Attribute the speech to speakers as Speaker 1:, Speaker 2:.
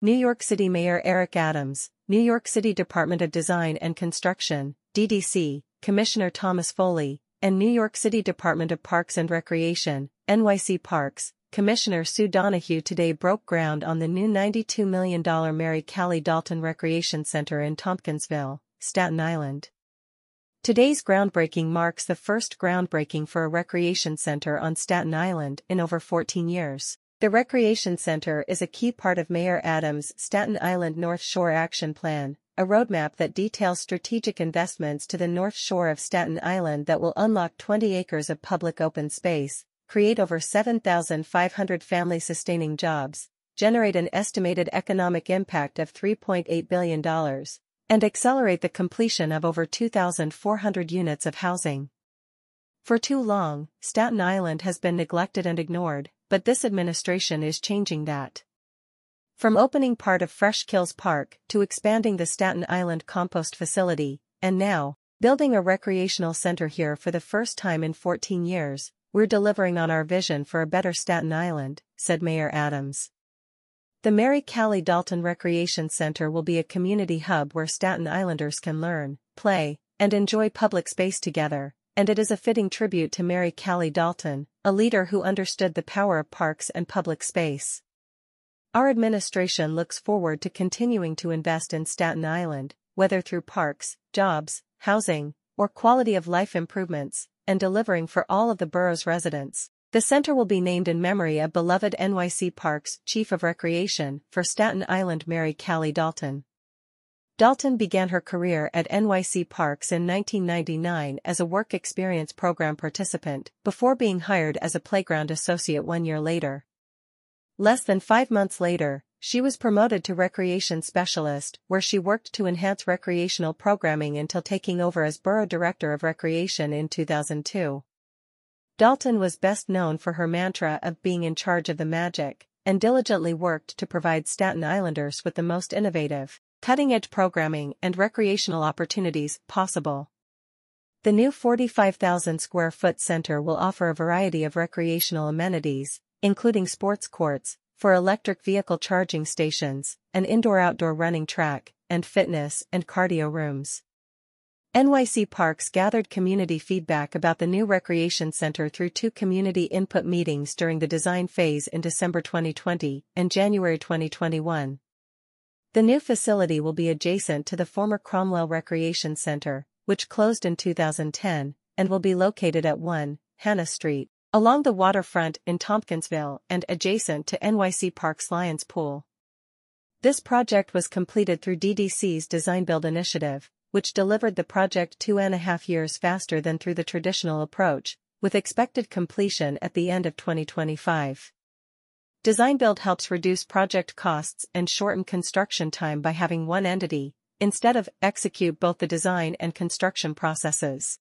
Speaker 1: New York City Mayor Eric Adams, New York City Department of Design and Construction, DDC, Commissioner Thomas Foley, and New York City Department of Parks and Recreation, NYC Parks, Commissioner Sue Donahue today broke ground on the new $92 million Mary Cali Dalton Recreation Center in Tompkinsville, Staten Island. Today's groundbreaking marks the first groundbreaking for a recreation center on Staten Island in over 14 years. The Recreation Center is a key part of Mayor Adams' Staten Island North Shore Action Plan, a roadmap that details strategic investments to the north shore of Staten Island that will unlock 20 acres of public open space, create over 7,500 family-sustaining jobs, generate an estimated economic impact of $3.8 billion, and accelerate the completion of over 2,400 units of housing. For too long, Staten Island has been neglected and ignored, but this administration is changing that. From opening part of Fresh Kills Park to expanding the Staten Island compost facility, and now, building a recreational center here for the first time in 14 years, we're delivering on our vision for a better Staten Island, said Mayor Adams. The Mary Cali Dalton Recreation Center will be a community hub where Staten Islanders can learn, play, and enjoy public space together, and it is a fitting tribute to Mary Cali Dalton, a leader who understood the power of parks and public space. Our administration looks forward to continuing to invest in Staten Island, whether through parks, jobs, housing, or quality of life improvements, and delivering for all of the borough's residents. The center will be named in memory of beloved NYC Parks Chief of Recreation for Staten Island Mary Cali Dalton. Dalton began her career at NYC Parks in 1999 as a work experience program participant, before being hired as a playground associate one year later. Less than five months later, she was promoted to recreation specialist, where she worked to enhance recreational programming until taking over as Borough Director of Recreation in 2002. Dalton was best known for her mantra of being in charge of the magic, and diligently worked to provide Staten Islanders with the most innovative, cutting-edge programming and recreational opportunities possible. The new 45,000 square foot center will offer a variety of recreational amenities, including sports courts, for electric vehicle charging stations, an indoor-outdoor running track, and fitness and cardio rooms. NYC Parks gathered community feedback about the new recreation center through two community input meetings during the design phase in December 2020 and January 2021. The new facility will be adjacent to the former Cromwell Recreation Center, which closed in 2010, and will be located at 1 Hannah Street, along the waterfront in Tompkinsville and adjacent to NYC Parks Lyons Pool. This project was completed through DDC's Design Build initiative, which delivered the project two and a half years faster than through the traditional approach, with expected completion at the end of 2025. Design Build helps reduce project costs and shorten construction time by having one entity, instead of execute both the design and construction processes.